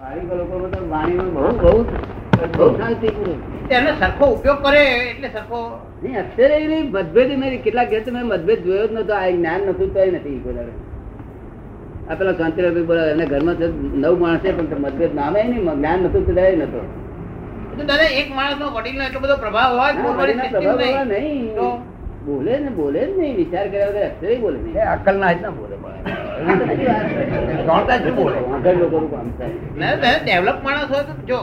કેટલાક ઘેર તો મેં મતભેદ જોયો જ નતો આ જ્ઞાન નતું તોય નથી આ પેલા શાંતિલાલ બોલે એમના ઘરમાં નવ માણસ છે પણ મતભેદ નામે નહીં જ્ઞાન નતું તો દાડે નતો. દાદા એક એટલો બધો પ્રભાવ હોય ના, વડીલના system પ્રભાવ એવા નહીં. બોલે ને બોલે જ નહીં વિચાર કર્યા વગર અક્ષરે બોલે નહીં. અક્કલ ના જ ના બોલે દાદા ડેવલપ માણસ હોય તો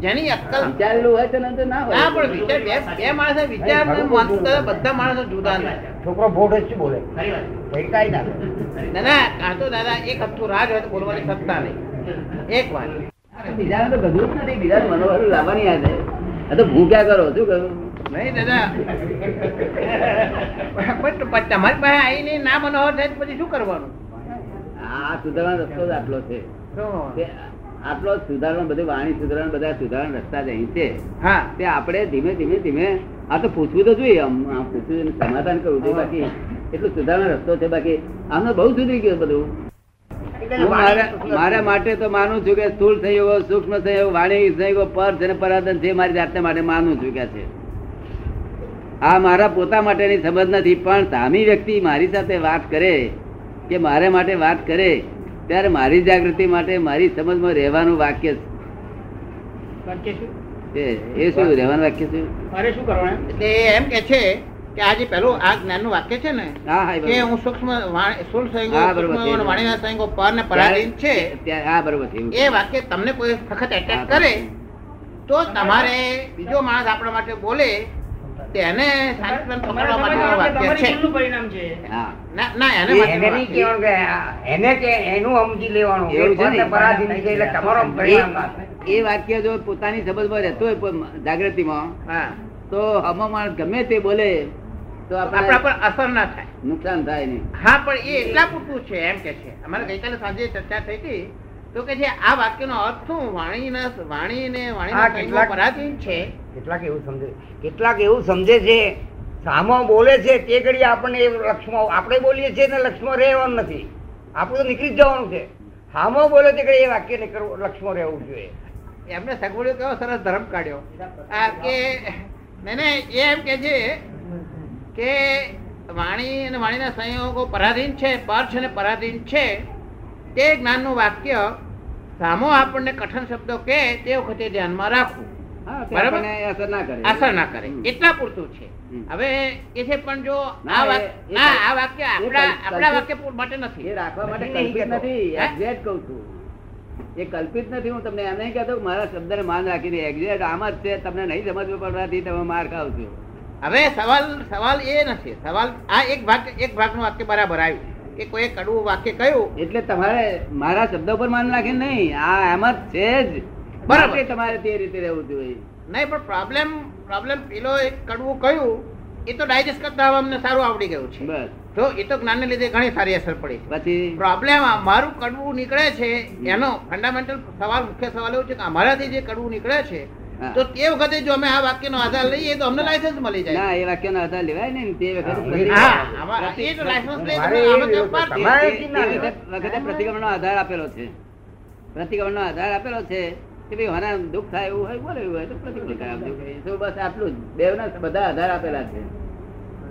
જેની અક્કલ વિચારેલું હોય તો ન હોય પણ વિચાર બે બે માણસ વિચાર ને મન બધા માણસો જુદા ના છોકરો ફોટો જ બોલે કઈ ના ના આ તો દાદા એક હપ્તું રાજ હોય તો બોલવાની સત્તા નહીં એક વાત ગધું જ નથી બીજા મનોહર લાવવાની યાદ આ તો ભૂખ્યા કરો શું કરું નહીં દાદા તમારી પાસે આવીને ના મનોહર થાય પછી શું કરવાનું? આ સુધારવાનો રસ્તો જ આટલો છે. આટલો સુધારવાનો બધું વાણી સુધારવાનો બધા સુધારવાનો રસ્તા જ અહીં છે. હા. તે આપણે ધીમે ધીમે ધીમે આ તો પૂછવું તો જોઈએ આમ પૂછવું સમાધાન કરવું જોઈએ બાકી એટલો સુધારવાનો રસ્તો છે બાકી આમનો બહુ સુધરી ગયો બધું. મારા માટે તો માનું છું કે સ્થૂળ સંયોગો સૂક્ષ્મ સંયોગ વાણી સંયોગો પર છે પરાધન છે મારી જાતને માટે માનું છું કે છે. આ મારા પોતા માટેની સમજ નથી પણ સામી વ્યક્તિ મારી સાથે વાત કરે કે મારે માટે વાત કરે ત્યારે મારી જાગૃતિ માટે મારી સમજમાં રહેવાનું વાક્ય એ શું રહેવાનું વાક્ય છે એટલે એમ કે છે કે આ જે પેલું આ જ્ઞાનનું વાક્ય છે ને હા હા કે હું સૂક્ષ્મ. વાણીના સંયોગો પર ને પરાધીન છે હા બરોબર છે એ વાક્ય તમને કોઈ વખત એટેક કરે તો તમારે બીજો માણસ આપણા માટે બોલે તેને પકડવા માટેનું વાક્ય છે. ના ના એને એ- એને નહીં વાક્ય. કહેવાનું કે એને કે એનું સમજી લેવાનું. એવું છે ને? એ પરાધીન છે એટલે તમારો પરિણામ ના થાય. એ વાક્ય જો પોતાની સમજમાં રહેતો હોય જાગૃતિમાં તો હમો માણસ ગમે તે બોલે તો આપણા પર અસર ના થાય. નુકસાન થાય નહીં. હા પણ એ એટલા પૂરતું છે એમ કે છે. અમારે ગઈકાલે સાંજે ચર્ચા થઈ હતી. તો કે છે આ વાક્યનો અર્થ શું? વાણીના વાણી ને વાણીના પરાધીન છે. કેટલાક એવું સમજે, કેટલાક એવું સમજે છે, સામો બોલે છે, તે ઘડી આપણને એ લક્ષ્યમાં આપણે બોલીએ છીએ ને લક્ષ્યમાં રહેવાનું નથી. આપણું તો નીકળી જ જવાનું છે. સામો બોલે તે ઘડી એ વાક્ય નીકળવું લક્ષ્યમાં રહેવું જોઈએ. એમને સગવડ્યો કેવો સરસ ધર્મ કાઢ્યો. કે ને ને એ એમ કે છે કે વાણી અને વાણીના સંયોગો પરાધીન છે પર અને પરાધીન છે. તે જ્ઞાનનું વાક્ય સામો આપણને કઠણ શબ્દો કે તે વખતે ધ્યાનમાં રાખવું. બરાબર? અસર ના કરે. અસર ના કરે. એટલા પૂરતું છે. હવે એ છે પણ જો આ એ- વાક- એ ના આ વાક્ય આપણા આપણા વાક્ય પૂર- માટે એ રાખવા માટે કલ્પિત નથી એક્ઝેક્ટ કહું છું. એ કલ્પિત નથી હું તમને એમ નહીં કહેતો મારા શબ્દને માન રાખીને એક્ઝેક્ટ આમ જ છે તમને નહીં સમજવું પડવાથી તમે માર ખાવ છો. હવે સવાલ સવાલ એ નથી. સવાલ આ એક ભાગ એક ભાગનું વાક્ય બરાબર આવ્યું. કે કોઈ કડવું વાક્ય કયું એટલે તમારે મારા શબ્દો પર માન રાખીને નહીં આ એમ જ છે જ. બરાબર. તમારે તે રીતે રહેવું જોઈએ. નહીં પણ પ્રોબ્લેમ પ્રોબ્લેમ પેલો એક કડવું કયું એ તો ડાયજેસ્ટ કરતા હવે અમને સારું આવડી ગયું છે. બસ. તો એ તો જ્ઞાનને લીધે ઘણી સારી અસર પડી પછી? પ્રોબ્લેમ મારું કડવું નીકળે છે એનો ફંડામેન્ટલ સવાલ મુખ્ય સવાલ એવો છે કે અમારાથી જે કડવું નીકળે છે તો તે વખતે જો અમે આ વાક્યનો આધાર લઈએ તો અમને લાયસન્સ મળી જાય. ના એ વાક્યનો આધાર લેવાય ને તે વખતે હા, એ લાયસન્સ વખતે પ્રતિક્રમણનો આધાર આપેલો છે. પ્રતિક્રમણનો આધાર આપેલો છે કે ભાઈ હોના દુઃખ થાય એવું હોય બોલે એવું હોય તો પ્રતિક્રમણ કરાવજો. તો બસ આટલું જ. બેવના બધા આધાર આપેલા છે.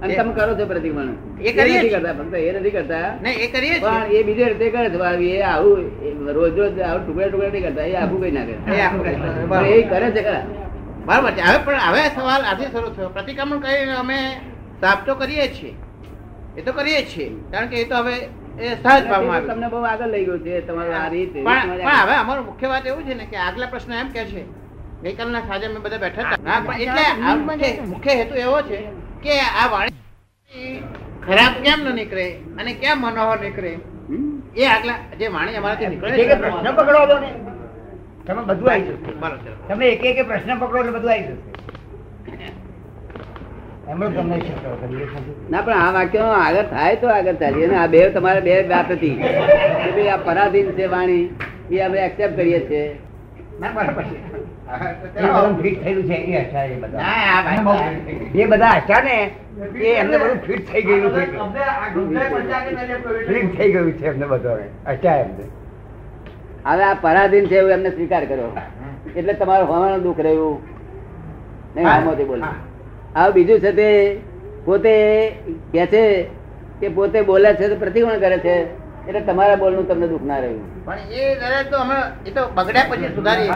અને તમે કરો છો પ્રતિક્રમણ એ નથી કરતા ફક્ત એ નથી કરતા. એ કરીએ પણ એ બીજે રીતે કરે છે એ આવું રોજ રોજ આવું ટુકડે ટુકડે નહીં કરતા એ આખું કઈ ના કરે. એ કરે. એ છે ખરા. બરાબર છે. હવે પણ હવે સવાલ આજે શરૂ થયો. પ્રતિક્રમણ કરી અમે સાફ તો કરીએ છીએ. એ તો કરીએ છીએ. કારણ કે એ તો હવે એ સહજ ભાવમાં તમને બહુ આગળ લઈ ગયું છે તમારું આ રીત. પણ હવે અમારો મુખ્ય વાત એવું છે ને કે આગલા પ્રશ્ન એમ કે છે ગઈકાલના સાંજે અમે બધા બેઠા હતા. એટલે મુખ્ય હેતુ એવો છે કે આ વાણી ખરાબ કેમ ન નીકળે અને કેમ મનોહર નીકળે એ આગલા જે વાણી અમારાથી નીકળે એક પ્રશ્ન પકડો છો તમે બધું આવી જશે. છે. તમે એક એક પ્રશ્ન પકડો એટલે બધું આવી જશે એમણે તમને શીખવાડો કરીએ છીએ. ના પણ આ વાક્ય આગળ થાય તો આગળ ચાલીએ. ને આ બે તમારે બે વાત હતી. કે ભાઈ આ પરાધીન છે વાણી એ અમે એક્સેપ્ટ કરીએ છીએ. એ બધું ના, એમને એ બધા આશા ને એ એમને બધું ફિટ થઈ ગયેલું છે. ફિટ થઈ ગયું છે એમને બધું હવે. આશા એમને. હવે આ પરાધીન છે એવું એમને સ્વીકાર કર્યો એટલે તમારું હોવાનું દુઃખ રહ્યું. નહીં આમાંથી બોલે. હા. બીજું છે તે પોતે કે છે કે પોતે બોલે છે તો પ્રતિકોણ કરે છે. એટલે તમારા બોલનું તમને દુઃખ ના રહ્યું. પણ એ દરેક તો અમે એ તો બગડ્યા પછી સુધારીએ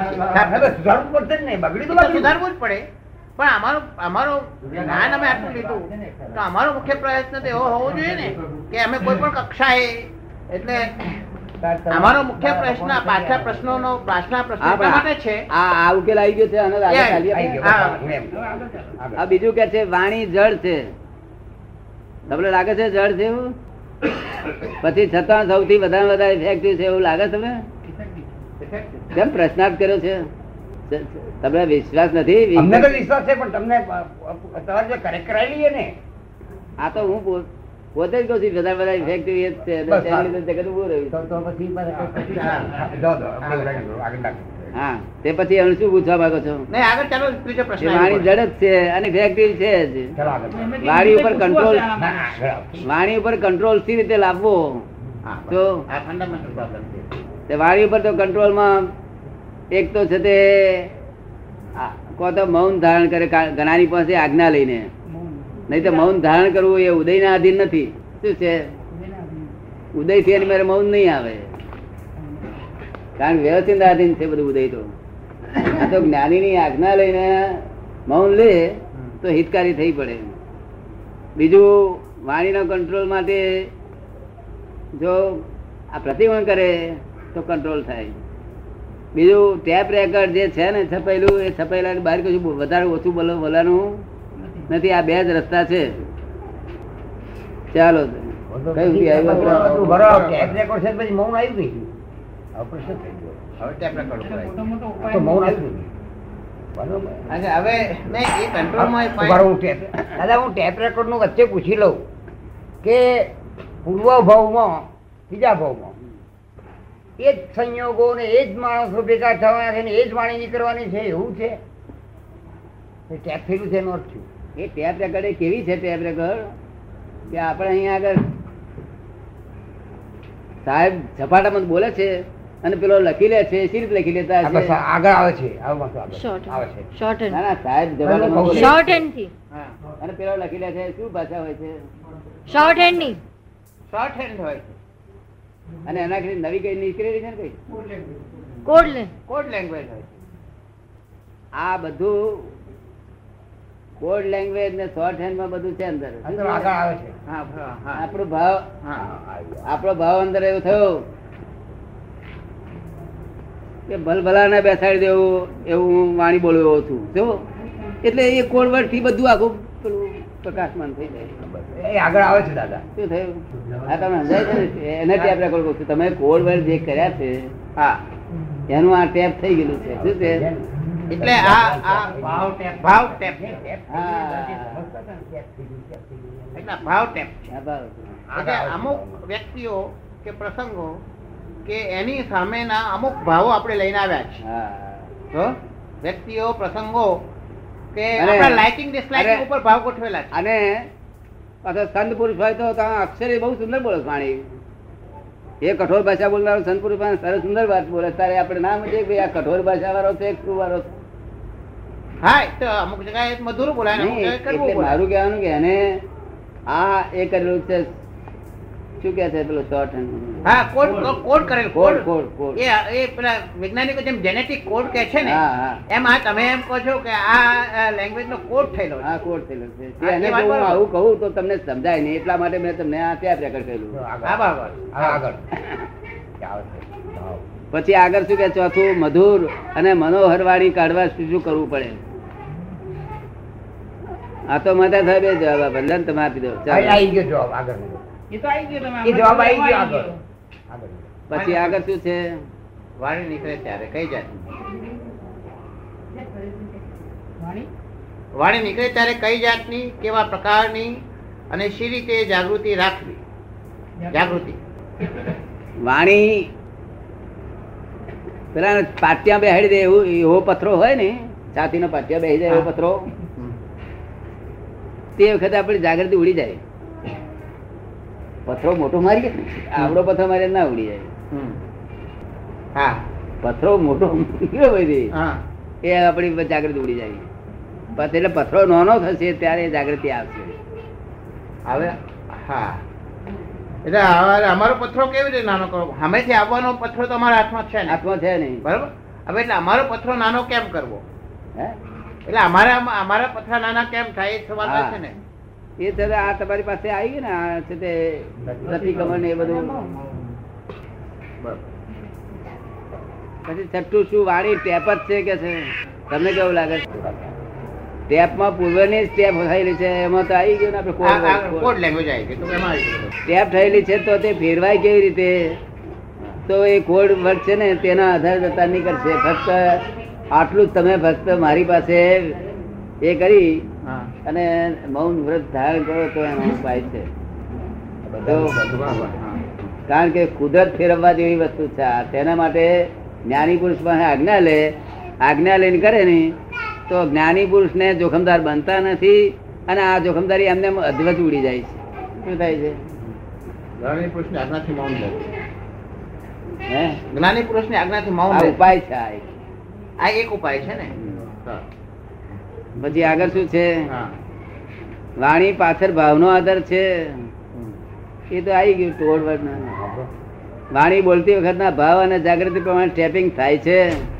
સુધારવું પડશે જ ને બગડી તો તો સુધારવું જ પડે. પણ અમારો અમારો જ્ઞાન અમે આટલું લીધું. તો અમારો મુખ્ય પ્રયત્ન તો એવો હોવો જોઈએ ને કે અમે કોઈ પણ કક્ષાએ એટલે અમારો મુખ્ય પ્રશ્ન આ પ્રશ્નોનો પાછલા પ્રશ્ન હા, એટલા પણ માટે છે આ આ ઉકેલ આવી ગયો છે અને આગળ એ, ચાલીએ આઈ આપણે. ગયો, હા. બસ, એમ. આગળ. આ બીજું કે છે વાણી જળ છે તમને લાગે છે જળ છે એવું પછી છતાં સૌથી વધારે વધારે ઇફેક્ટિવ છે એવું લાગે તમને કેમ પ્રશ્નાર્થ કર્યો છે તમને વિશ્વાસ નથી અમને તો વિશ્વાસ છે પણ તમને તમારે જે correct કરાવી ને આ તો હું પોતે જ કહું છું બધા બધા ઇફેક્ટિવ એ જ છે હા. જગત ઉભું રહ્યું તો તો પછી જો, જો, આગળ રાખજો, આગળ રાખજો. હા તે પછી એમને શું પૂછવા માંગો છો? નહીં આગળ ચાલો ત્રીજો પ્રશ્ન વાણી જડ જ છે અને ઇફેક્ટિવ છે જ. વાણી ઉપર કંટ્રોલ. વાણી ઉપર કંટ્રોલ સી રીતે લાવવો? તો આ fundamental problem છે. તે વાણી ઉપર તો કંટ્રોલમાં એક તો છે તે કો તો મૌન ધારણ કરે ઘણાની પાસે આજ્ઞા લઈને. નહીં તો મૌન ધારણ કરવું એ ઉદયના આધીન નથી. શું છે? ઉદયથી એની મારે મૌન નહીં આવે. કારણ વ્યવસ્થિત આધીન છે બધું ઉદય તો. આ તો જ્ઞાનીની આજ્ઞા લઈને મૌન લે તો હિતકારી થઈ પડે બીજું વાણીના કંટ્રોલ માટે જો આ પ્રતિબંધ કરે તો કંટ્રોલ થાય. બીજું ટેપ રેકર્ડ જે છે ને છપાયેલું એ છપાયેલા બહાર કશું વધારે ઓછું બોલો બોલવાનું નથી આ બે જ રસ્તા છે. ચાલો વચ્ચે પૂછી લઉં કે પૂર્વ ભાવમાં બીજા ભાવમાં એ જ સંયોગો ને એ જ માણસો ભેગા થવાના છે ને એ જ વાણી નીકળવાની છે એવું છે? એ ટેપ થયેલું છે એનો અર્થ શું? એ ટેપ રેકર્ડ એ કેવી છે ટેપ રેકર્ડ? કે આપણે અહીંયા આગળ સાહેબ ઝપાટામાં બોલે છે અને પેલો લખી લે છે સી રીતે લખી લેતા છે આગળ આવે છે આવે છે. શોર્ટ ના ના સાહેબ ઝપાટામાં. શોર્ટ હેન્ડથી. અને પેલો લખી લે છે શું ભાષા હોય છે? શોર્ટ હેન્ડની. શોર્ટ હેન્ડ હોય છે. અને એના કરી નવી કઈ નીકળેલી છે ને કઈ? કોડ લેંગ્વેજ કોડ લેંગ્વેજ હોય છે. આ બધું કોડ લેંગ્વેજ ને શોર્ટ હેન્ડમાં બધું છે અંદર. આગળ. આપણો ભાવ આપણો ભાવ અંદર એવું થયો કે ભલભલા ને બેસાડી દેવું એવું હું વાણી બોલ્યો છું. જો એટલે એ કોડવર્ડથી બધું આખું પેલું પ્રકાશમાન થઈ જાય. એ આગળ આવે છે દાદા. શું થયું? આ તમે સમજાય છે એનાથી આપણે ટેપ કહું તમે કોડવર્ડ જે કર્યા છે હા. એનું આ ટેપ થઈ ગયેલું છે. શું છે? એટલે આ આ ભાવ ટેપ ભાવ ટેપ. એટલે ભાવ ટેપ એટલે અમુક વ્યક્તિઓ કે પ્રસંગો કે એની સામેના અમુક ભાવો આપણે લઈને આવ્યા છે તો વ્યક્તિઓ પ્રસંગો કે આપણા લાઇટિંગ ડિસલાઇકિંગ ઉપર ભાવ ગોઠવેલા છે. અને પાછો સંત પુરુષ હોય તો ત્યાં અક્ષરે બહુ સુંદર બોલે પાણી એ કઠોર ભાષા બોલનારો સંત પુરુષ સરસ સુંદર વાત બોલે તારે આપણે નામ છે કે ભાઈ આ કઠોર ભાષા વાળો છે વાળો છે? હા એ તો અમુક જગ્યાએ મધુર બોલાય એટલે મારું કહેવાનું કે એને આ એ કરેલું છે શું કે છે પેલો શોર્ટ હા કોડ કોડ કરેલ કોડ કોડ કોડ કોડ એ એ પેલા વૈજ્ઞાનિકો જેમ જેનેટિક કોડ કે છે ને હા હા. એમ આ તમે એમ કહો છો કે આ લેંગ્વેજ નો કોડ થયેલો હા કોડ થયેલો છે. એને હું આવું કહું તો તમને સમજાય નહીં એટલા માટે મેં તમને આ ત્યાં રેકર્ડ કરેલું આગળ. હા બરાબર. આગળ. પછી આગળ શું કે ચોથું મધુર અને મનોહર વાણી કાઢવા શું શું કરવું પડે? આ તો માતા સાહેબે જવાબ આપે. ને તમે આપી દો. ચાલો. આવી આવી ગયો જવાબ આગળ. એ તો આવી ગયો તમે. એ જવાબ આવી ગયો આગળ. આગળ પછી આગળ શું છે? વાણી નીકળે ત્યારે કઈ જાત? વાણી? વાણી નીકળે ત્યારે કઈ જાતની કેવા પ્રકારની અને શી રીતે જાગૃતિ રાખવી? જાગૃતિ. વાણી પેલા પાટિયા બેહાડી દે એવું એવો પથરો હોય ને છાતીનો પાટિયા બેસી જાય એવો પથરો તે વખતે આપણી જાગૃતિ ઉડી જાય. પથરો મોટો મારી આવડો પથરો મારી ના ઉડી જાય. હા. પથરો મોટો એ આપણી જાગૃતિ ઉડી જાય. એટલે પથરો નાનો થશે ત્યારે જાગૃતિ આવશે. હવે હા. એટલે અમારો પથરો કેવી રીતે નાનો કરવો? સામેથી આવવાનો પથરો તો અમારા હાથમાં છે ને. આત્મા છે નહીં. બરાબર? હવે એટલે અમારો પથ્થરો નાનો કેમ કરવો? હે? એટલે અમારા અમારા પથરા નાના કેમ થાય એ સવાલ. છે ને. એ છે આ તમારી પાસે આવી ગઈ ને આ છે તે પ્રતિક્રમણ ને એ બધું. પછી છઠ્ઠું શું વાળી? ટેપ જ છે કે છે? તમને કેવું લાગે? છે ટેપમાં પૂર્વની જ ટેપ થયેલી છે એમાં તો આવી ગયું ને આપણે કોડ લેંગ્વેજ આવી ગઈ ટેપ થયેલી છે તો તે ફેરવાય કેવી રીતે? તો એ કોડ વર્ક છે ને તેના આધારે જતા નહીં કરશે. ફક્ત આટલું જ તમે ફક્ત મારી પાસે એ કરી અને મૌન વ્રત ધારણ કરો તો એનો ઉપાય છે. કારણ કે કુદરત ફેરવવા જેવી વસ્તુ છે. તેના માટે જ્ઞાની પુરુષ પાસે આજ્ઞા લે. આજ્ઞા લઈને કરે ને તો જ્ઞાની પુરુષને જોખમદાર બનતા નથી અને આ જોખમદારી એમને અધવત ઉડી જાય છે. શું થાય છે? જ્ઞાની પુરુષની આજ્ઞાથી મૌન હે? જ્ઞાની પુરુષની આજ્ઞાથી મૌન ઉપાય છે આ એક. ઉપાય છે ને? પછી આગળ શું છે? હા. વાણી પાછળ ભાવનો આધાર છે. એ તો આવી ગયું વાણી બોલતી વખતના ભાવ અને જાગૃતિ પ્રમાણે ટેપિંગ થાય છે.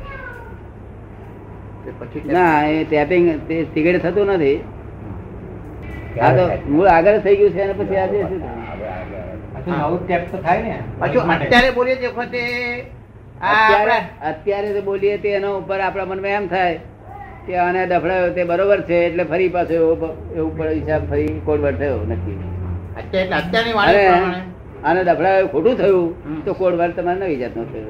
ના એ ટેપિંગ તે સિગરેટ થતું નથી. આ તો મૂળ આગળ થઈ ગયું છે અને પછી આજે શું અત્યારે બોલીએ તે તે એના ઉપર આપણા મનમાં એમ થાય કે આને ડફડાયો તે બરોબર છે એટલે ફરી પાછો એવો એવું પર હિસાબ ફરી કોડવર્ડ થયો નથી અત્યારે એટલે અત્યારની અને પ્રમાણે. ખોટું થયું. તો કોડવર્ડ તમારે નવી જાતનો થયો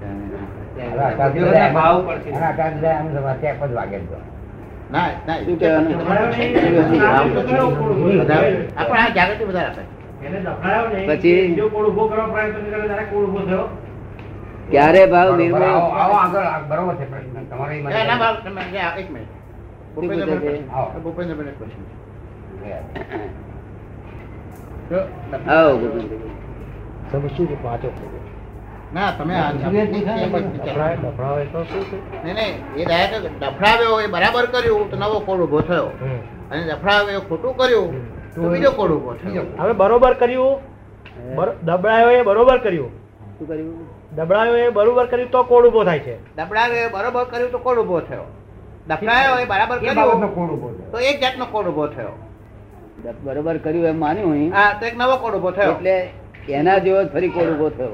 ના ના શું કહેવાનું? વધારે- આપણે આ જાગૃતિ વધારે આપે પછી. ક્યારે ભાવ નિર્મળ બરોબર છે પ્રશ્ન. તમારો એક મિનિટ. શું પૂછે છે? ભૂપેન્દ્રભાઈ. આવો. ભૂપેન્દ્રભાઈને એક question. તો આવો ગોવિંદભાઈ. ના તમે એ ડફડાવ્યો એ બરાબર કર્યું તો નવો કોડ ઊભો થયો. અને ડફડાવ્યો ખોટું કર્યું તો બીજો કોડ ઊભો થયો. હવે બરોબર કર્યું? દબડાયો એ બરોબર કર્યું? શું કર્યું? દબડાયો એ બરોબર કર્યું તો કોડ ઊભો થાય છે. દબડાયો એ બરોબર કર્યું તો કોડ ઊભો થયો. દફડાયો એ બરાબર કર્યું કોડ ઊભો થયો. તો એક જાતનો કોડ ઊભો થયો. બરોબર કર્યું એમ માન્યું હું. હા તો એક નવો કોડ ઊભો થયો. એટલે એના જેવો ફરી કોડ ઊભો થયો.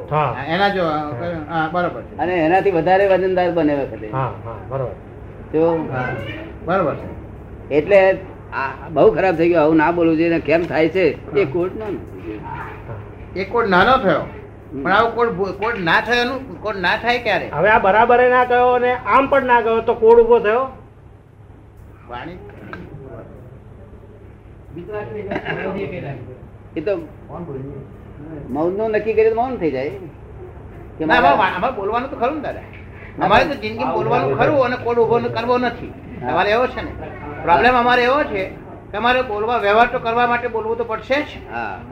એના જેવો બરોબર અને એનાથી વધારે વજનદાર બને વખતે. હા હા બરોબર. એટલે બહુ ખરાબ થઈ ગયો. આવું ના બોલવું જોઈએ કેમ થાય છે? એ કોડ નો એ કોડ નાનો થયો. પણ આવો કોડ કોડ ના થયો નું કોડ ના થાય ક્યારે? હવે આ બરાબર ના ગયો અને આમ પણ ના ગયો તો કોડ ઊભો થયો? વાણી એ તો મૌનનું નક્કી કરી મૌન થઈ જાય. અમારે અમારે બોલવાનું તો ખરું ને દાદા. અમારે તો જિંદગી બોલવાનું ખરું અને કોડ ઊભો ન- કરવો નથી. તમારે એવો છે ને. પ્રોબ્લેમ અમારે એવો છે કે અમારે બોલવા વ્યવહાર તો કરવા માટે બોલવું તો પડશે જ.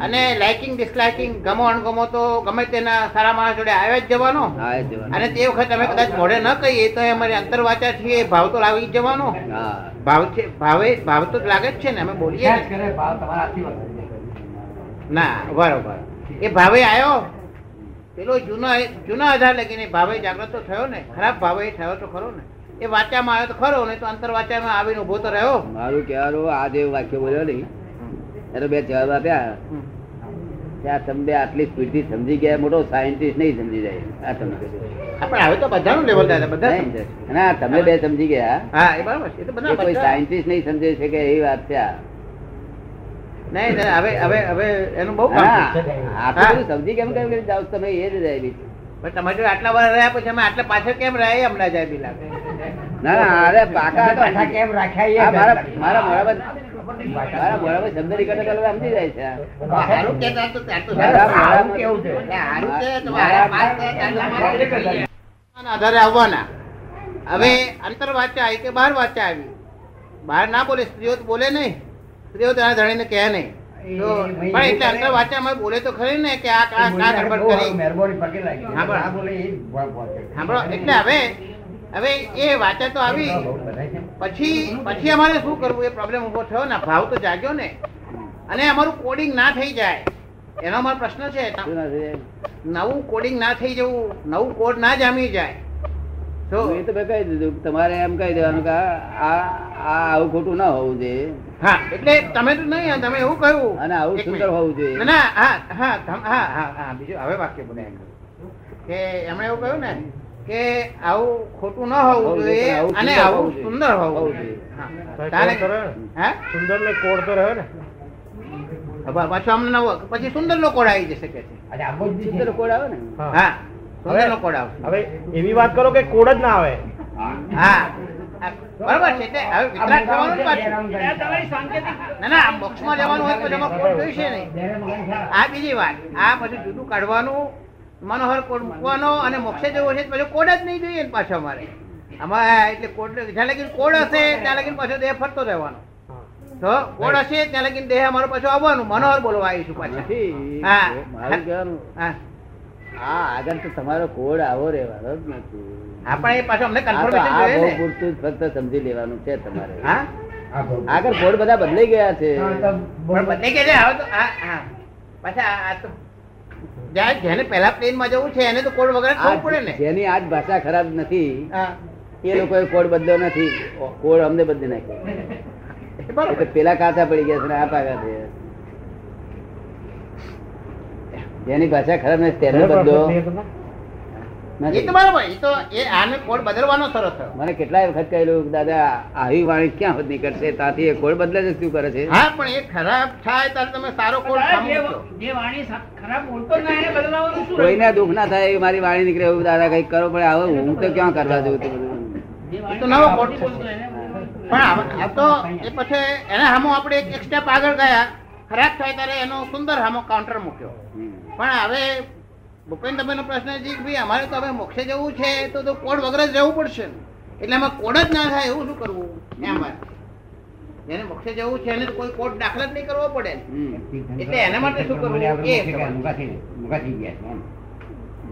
અને લાઇકિંગ ડિસલાઇકિંગ ગમો અણગમો તો ગમે તેના સારા માણસ જોડે આવ્યા જ જવાનો. અને તે વખત અમે કદાચ મોઢે ન કહીએ તો અમારે અમારી અંતરવાચા છીએ એ ભાવ તો લાવી જ જવાનો. ભાવ છે ભાવે ભાવ તો લાગે જ છે ને અમે બોલીએ ના બરોબર. એ ભાવે આવ્યો પેલો જૂનો જૂના આધાર લગીને ભાવે જાગ્રત તો થયો ને. ખરાબ ભાવે થયો તો ખરો ને. એ વાચામાં આવ્યો તો ખરો ને તો અંતર વાચામાં આવીને ઊભો તો રહ્યો. મારું કહેવાનું આ જે વાક્ય બોલ્યો નહીં એનો બે જવાબ આપ્યા. ત્યાં તમને આટલી સ્પીડથી સમજી ગયા મોટો સાયન્ટિસ્ટ નહીં સમજી જાય. આ તમે પણ હવે તો બધાનું લેવલ થાય બધા? ના તમે બે સમજી ગયા. હા એ બરાબર એ તો બધા કોઈ સાયન્ટિસ્ટ નહીં સમજે છે કે એ વાત છે આ. નહીં હવે હવે હવે એનું બહુ સમજી કેમ કેમ જાવ તમે એ જ બીજું. પણ તમારે જોડે આટલા વાર રહ્યા પછી અમે આટલા પાછળ કેમ રહ્યા હમણાં જાય બી લાગે. ના ના અરે પાકા પાછા કેમ રાખ્યા મારા મારા રાખજો. મારા મોઢામાં શબ્દ નીકળે તો સમજી જાય છે. હારું કહેતા તો ત્યાં મારા કેવું છે? હારું કે પાસ આધારે આવવાના. હવે અંતર વાચા આવી કે બહાર વાચા આવી. બહાર ના બોલે સ્ત્રીઓ તો બોલે નહીં. સ્ત્રીઓ ત્યાં ધણીને કહે નહીં. પણ એટલે અંદર વાંચવામાં બોલે તો ખરી ને કે આ કા કા ગડબડ કરી. સાંભળો એટલે હવે હવે એ વાંચા તો આવી. પછી પછી અમારે શું કરવું? એ પ્રોબ્લેમ ઊભો થયો ને ભાવ તો જાગ્યો ને. અને અમારું કોડિંગ ના થઈ જાય. એનો અમારો પ્રશ્ન છે? નવું કોડિંગ ના થઈ જવું નવું કોડ ના જામી જાય. એ તો કહી દીધું તમારે એમ કહી દેવાનું કે આ આવું ખોટું ના હોવું જોઈએ. હા એટલે તમે તો નહીં તમે એવું કહ્યું. અને આવું સુંદર હોવું જોઈએ. ના, ના હા હા હા હા હા બીજું હવે વાક્ય બોલ્યા કે એમણે એવું કહ્યું ને કે આવું ખોટું ન હોવું જોઈએ, અને સુંદર આવું સુંદર હોવું જોઈએ. હા. સુંદર ને? કોડ તો રહ્યો ને? પાછું પાછો અમને નવો પછી સુંદર નો કોડ આવી જશે કે. સુંદર કોડ આવે ને? હા. હવે એવી વાત કરો કે કોડ જ ના આવે. હા. હા, બરાબર છે એટલે હવે વિતરાગ થવાનું જ પાછું. આ તમારી સાંકેતિક ના ના મોક્ષમાં જવાનું હોય તો એમાં કોડ જોઈશે નહીં. આ બીજી વાત. આ પછી જુદું કાઢવાનું મનોહર કોડ મૂકવાનો અને મોક્ષે જવું છે પછી કોડ જ નહીં જોઈએ ને પાછો અમારે. અમારે એટલે કોડ જ્યાં લગીન કોડ હશે ત્યાં લગીન પાછો દેહ ફરતો રહેવાનો. તો કોડ હશે ત્યાં લગીન દેહ અમારો પાછો આવવાનું. મનોહર બોલવા આવીશું પાછા. હા. હા. હા આ આગળ તો તમારો કોડ આવો રહેવાનો જ નથી. આપણે પાછો અમને કન્ફર્મેશન જોઈએ ને. પૂરતું ફક્ત સમજી લેવાનું છે તમારે. હા? આગળ કોડ બધા બદલાઈ ગયા છે. હા, તો બહુ. પણ બદલાઈ ગયા છે હવે તો હા હા. પાછા આ- તો જેને પહેલા પ્લેનમાં જવું છે એને તો કોડ વગર ખબર પડે ને. જેની આજ ભાષા ખરાબ નથી એ લોકોએ કોડ બદલ્યો નથી. કોડ અમને બદલી નાખ્યો. બરોબર. પેલા કાચા પડી ગયા છે ને આ પાકા છે. જેની ભાષા ખરાબ નથી તેને બદલો. એ એ એ મને કેટલાય વખત કહેલું દાદા આવી વાણી ક્યાં સુધી નીકળશે? ત્યાંથી એ કોડ બદલે છે શું કરે છે? હા પણ એ ખરાબ થાય ત્યારે તમે સારો કોડ જે વાણી ખરાબ બોલતો ના એને બદલાવાનું શું કોઈને દુઃખ ના થાય એવી મારી વાણી નીકળે એવું દાદા કઈ કરો પડે હવે હું તો ક્યાં કરવા જવું તે બધું? તો નવો કોડ ખોટી બોલતો એને પણ આ તો એ પછી એના સામો આપણે એક સ્ટેપ આગળ ગયા. ખરાબ થાય ત્યારે એનો સુંદર સામો કાઉન્ટર મૂક્યો. હમ. પણ હવે ભૂપેન્દ્રભાઈનો પ્રશ્ન છે કે ભાઈ અમારે તો હવે મોક્ષે જવું છે તો તો કોડ વગર જ રહેવું પડશે. એટલે એમાં કોડ જ ના થાય એવું શું કરવું? એમ જેને મોક્ષે જવું છે એને તો કોઈ કોડ દાખલ જ નહીં કરવો પડે. એટલે એના માટે શું કરવું? એ.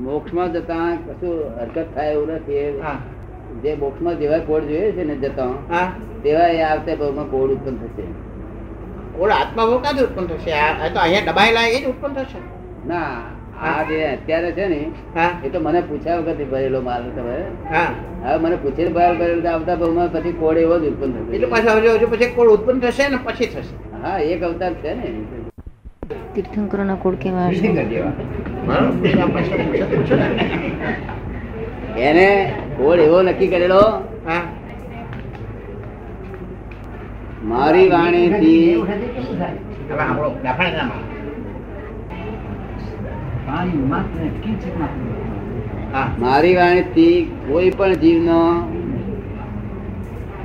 મોક્ષમાં જતા કશું હરકત થાય એવું નથી. જે મોક્ષમાં જેવા કોડ જોઈએ છે ને જતા હા. તેવા એ આવતે ભાવમાં કોડ ઉત્પન્ન થશે. કોડ આત્માભાવ કાંથી ઉત્પન્ન થશે? આ આ તો અહીંયા દબાયેલા એ જ ઉત્પન્ન થશે. ના આ જે અત્યારે છે ને એ તો મને પૂછ્યા વગર ભરેલો માલ તમે હવે મને પૂછીને બહાર ભરેલો આવતા ભાવમાં પછી કોડ એવો જ ઉત્પન્ન એટલે થશે પાછા હજુ હજુ પછી કોડ ઉત્પન્ન થશે ને પછી થશે. હા એક અવતાર છે ને. તીર્થંકરોના કોડ કેવા હશે? પૂછો- પૂછો. એને કોડ એવો નક્કી કરેલો? હા. મારી વાણીથી એ વાણી મારી વાણીથી કોઈ પણ જીવનો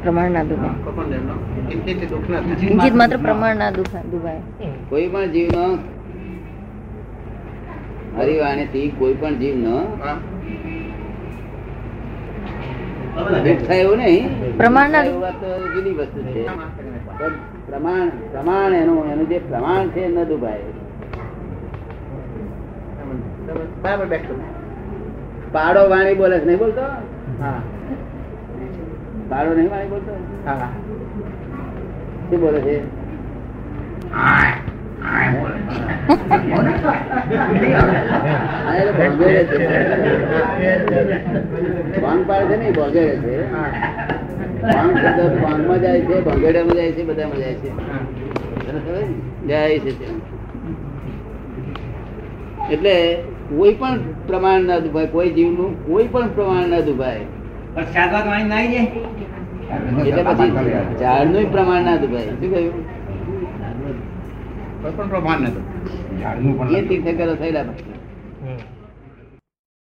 પ્રમાણ ના દુભાય કિંચિત દુઃખ ન થાય. કિંચિત માત્ર પ્રમાણ ના દુભાય દુભાય. કોઈ પણ જીવનો મારી વાણીથી કોઈ પણ જીવ નો એવું નહીં. પ્રમાણ ના જુદી વસ્તુ છે. પ્રમાણ પ્રમાણ એનું એનું જે પ્રમાણ છે ન દુભાય. બરાબર? બેઠું. પાડો વાણી બોલે છે, નહીં બોલતો? હા. પાડો નહીં વાણી બોલતો? હા. શું બોલે છે? છે. ભાંગ પાડે છે છે. ભાંગ શબ્દ જાય છે, ભોંગેડામાં જાય છે, બધામાં જાય છે? છે. એટલે કોઈ પણ પ્રમાણ ના દુભાય કોઈ જીવનું કોઈ પણ પ્રમાણ ના દુભાય. એટલે પછી ઝાડનું પ્રમાણ ના દુભાય. શું કહ્યું? કોઈ પણ પ્રમાણ નથી ઝાડનું પણ એ તીર્થંકરો થયેલા.